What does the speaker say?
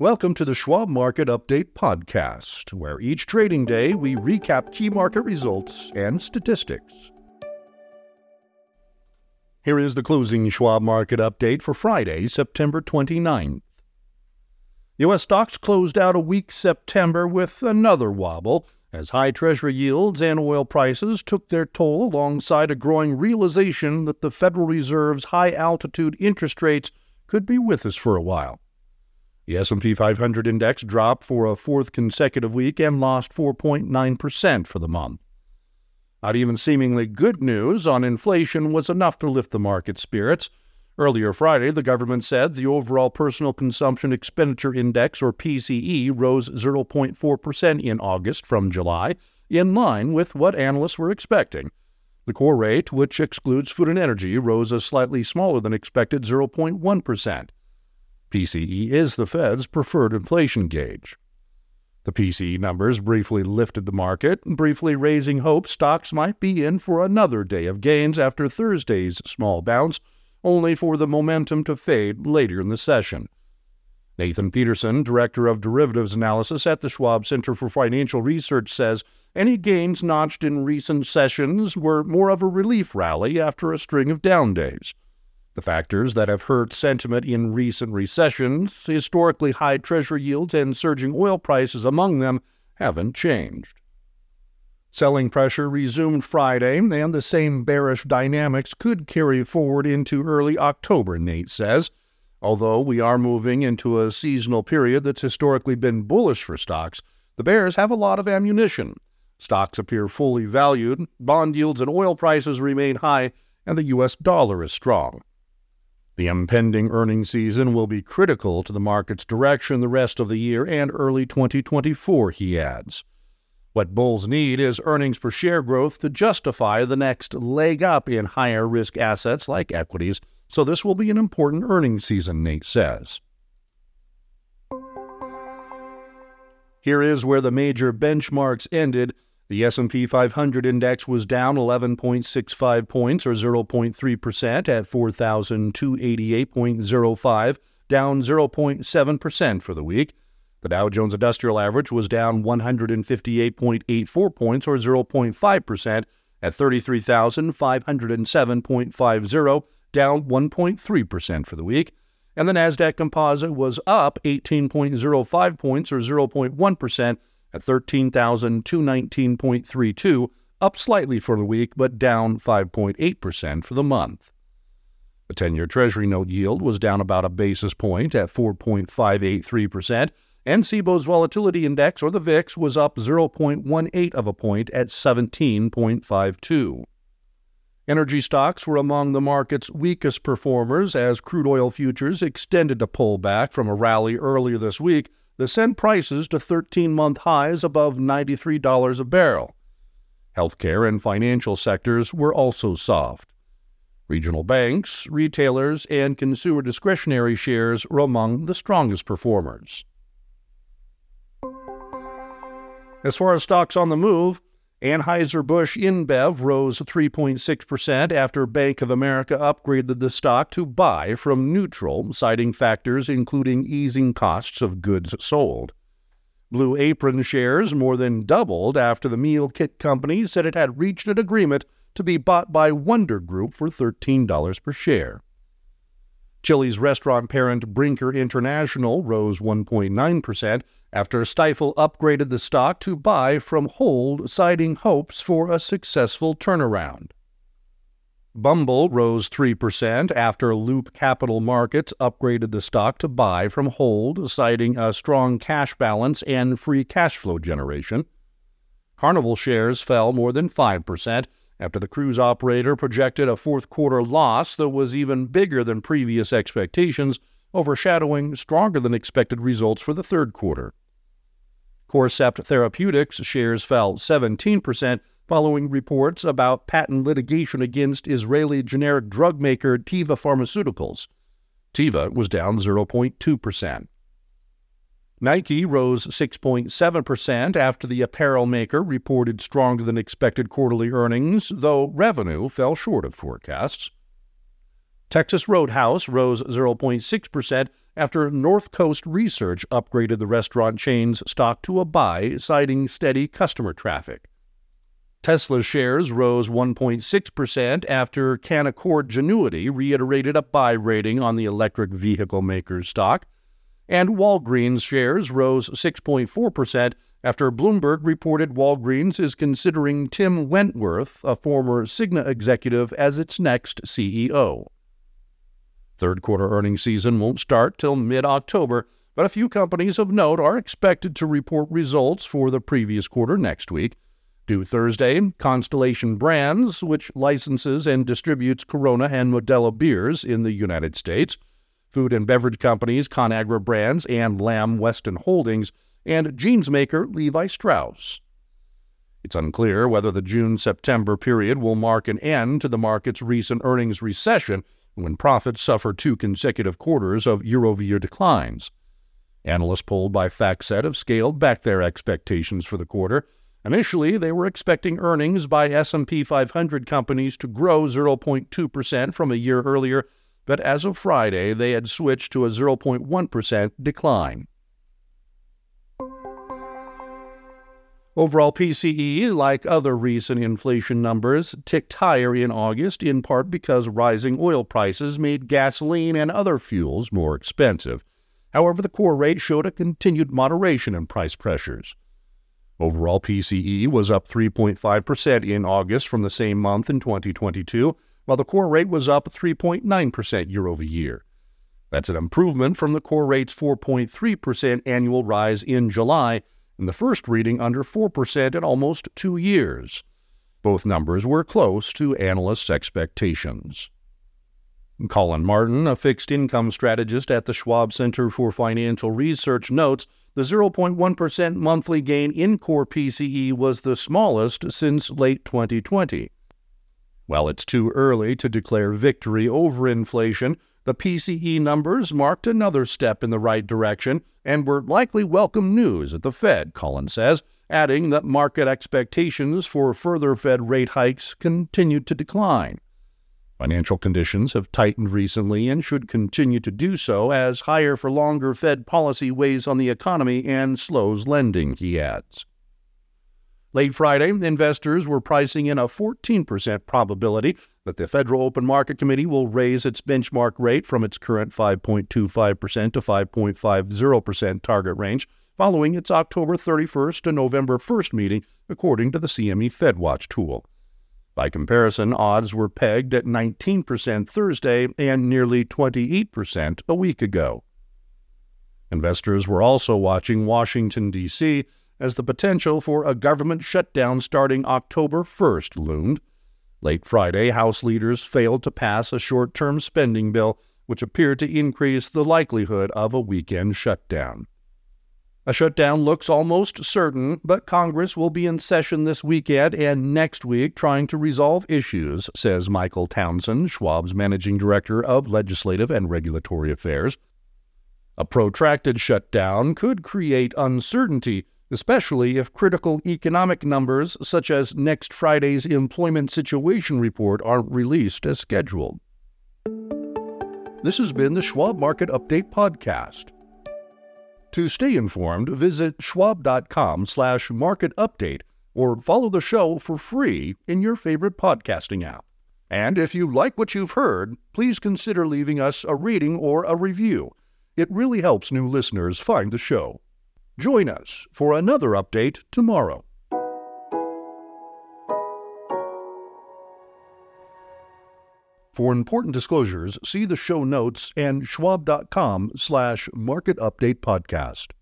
Welcome to the Schwab Market Update Podcast, where each trading day we recap key market results and statistics. Here is the closing Schwab Market Update for Friday, September 29th. U.S. stocks closed out a weak September with another wobble as high Treasury yields and oil prices took their toll alongside a growing realization that the Federal Reserve's high altitude interest rates could be with us for a while. The S&P 500 index dropped for a fourth consecutive week and lost 4.9% for the month. Not even seemingly good news on inflation was enough to lift the market spirits. Earlier Friday, the government said the overall personal consumption expenditure index, or PCE, rose 0.4% in August from July, in line with what analysts were expecting. The core rate, which excludes food and energy, rose a slightly smaller than expected 0.1%. PCE is the Fed's preferred inflation gauge. The PCE numbers briefly lifted the market, briefly raising hope stocks might be in for another day of gains after Thursday's small bounce, only for the momentum to fade later in the session. Nathan Peterson, Director of Derivatives Analysis at the Schwab Center for Financial Research, says any gains notched in recent sessions were more of a relief rally after a string of down days. The factors that have hurt sentiment in recent recessions, historically high Treasury yields and surging oil prices among them, haven't changed. Selling pressure resumed Friday, and the same bearish dynamics could carry forward into early October, Nate says. Although we are moving into a seasonal period that's historically been bullish for stocks, the bears have a lot of ammunition. Stocks appear fully valued, bond yields and oil prices remain high, and the U.S. dollar is strong. The impending earnings season will be critical to the market's direction the rest of the year and early 2024, he adds. What bulls need is earnings per share growth to justify the next leg up in higher risk assets like equities, so this will be an important earnings season, Nate says. Here is where the major benchmarks ended the S&P 500 index was down 11.65 points or 0.3% at 4288.05, down 0.7% for the week. The Dow Jones Industrial Average was down 158.84 points or 0.5% at 33,507.50, down 1.3% for the week. And the Nasdaq Composite was up 18.05 points or 0.1% at 13,219.32, up slightly for the week, but down 5.8% for the month. The 10 year Treasury note yield was down about a basis point at 4.583%, and Cboe's volatility index, or the VIX, was up 0.18 of a point at 17.52. Energy stocks were among the market's weakest performers as crude oil futures extended a pullback from a rally earlier this week that sent prices to 13 month highs above $93 a barrel. Healthcare and financial sectors were also soft. Regional banks, retailers, and consumer discretionary shares were among the strongest performers. As far as stocks on the move, Anheuser-Busch InBev rose 3.6% after Bank of America upgraded the stock to buy from neutral, citing factors including easing costs of goods sold. Blue Apron shares more than doubled after the meal kit company said it had reached an agreement to be bought by Wonder Group for $13 per share. Chili's restaurant parent Brinker International rose 1.9% after Stifel upgraded the stock to buy from hold, citing hopes for a successful turnaround. Bumble rose 3% after Loop Capital Markets upgraded the stock to buy from hold, citing a strong cash balance and free cash flow generation. Carnival shares fell more than 5% after the cruise operator projected a fourth quarter loss that was even bigger than previous expectations, overshadowing stronger than expected results for the third quarter. Corcept Therapeutics shares fell 17% following reports about patent litigation against Israeli generic drug maker Teva Pharmaceuticals. Teva was down 0.2%. Nike rose 6.7% after the apparel maker reported stronger than expected quarterly earnings, though revenue fell short of forecasts. Texas Roadhouse rose 0.6% after North Coast Research upgraded the restaurant chain's stock to a buy, citing steady customer traffic. Tesla shares rose 1.6% after Canaccord Genuity reiterated a buy rating on the electric vehicle maker's stock, and Walgreens shares rose 6.4% after Bloomberg reported Walgreens is considering Tim Wentworth, a former Cigna executive, as its next CEO. Third quarter earnings season won't start till mid October, but a few companies of note are expected to report results for the previous quarter next week. Due Thursday, Constellation Brands, which licenses and distributes Corona and Modelo beers in the United States, food and beverage companies Conagra Brands and Lamb Weston Holdings, and jeans maker Levi Strauss. It's unclear whether the June September period will mark an end to the market's recent earnings recession when profits suffer two consecutive quarters of year over year declines. Analysts polled by FactSet have scaled back their expectations for the quarter Initially, they were expecting earnings by S&P 500 companies to grow 0.2% from a year earlier, but as of Friday, they had switched to a 0.1% decline. Overall PCE, like other recent inflation numbers, ticked higher in August in part because rising oil prices made gasoline and other fuels more expensive. However, the core rate showed a continued moderation in price pressures. Overall PCE was up 3.5% in August from the same month in 2022, while the core rate was up 3.9% year over year. That's an improvement from the core rate's 4.3% annual rise in July and the first reading under 4% in almost two years. Both numbers were close to analysts' expectations. Colin Martin, a fixed income strategist at the Schwab Center for Financial Research, notes the 0.1% monthly gain in core PCE was the smallest since late 2020. While it's too early to declare victory over inflation, the PCE numbers marked another step in the right direction and were likely welcome news at the Fed, Collins says, adding that market expectations for further Fed rate hikes continued to decline. Financial conditions have tightened recently and should continue to do so as higher for longer Fed policy weighs on the economy and slows lending, he adds. Late Friday, investors were pricing in a 14% probability that the Federal Open Market Committee will raise its benchmark rate from its current 5.25% to 5.50% target range following its October 31st to November 1st meeting, according to the CME FedWatch tool. By comparison, odds were pegged at 19% Thursday and nearly 28% a week ago. Investors were also watching Washington, D.C., as the potential for a government shutdown starting October 1st loomed. Late Friday, House leaders failed to pass a short term spending bill, which appeared to increase the likelihood of a weekend shutdown. A shutdown looks almost certain, but Congress will be in session this weekend and next week trying to resolve issues, says Michael Townsend, Schwab's managing director of legislative and regulatory affairs. A protracted shutdown could create uncertainty, especially if critical economic numbers such as next Friday's employment situation report aren't released as scheduled. This has been the Schwab Market Update Podcast. To stay informed, visit schwab.com slash market update or follow the show for free in your favorite podcasting app. And if you like what you've heard, please consider leaving us a rating or a review. It really helps new listeners find the show. Join us for another update tomorrow. For important disclosures, see the show notes and schwab.com slash market update podcast.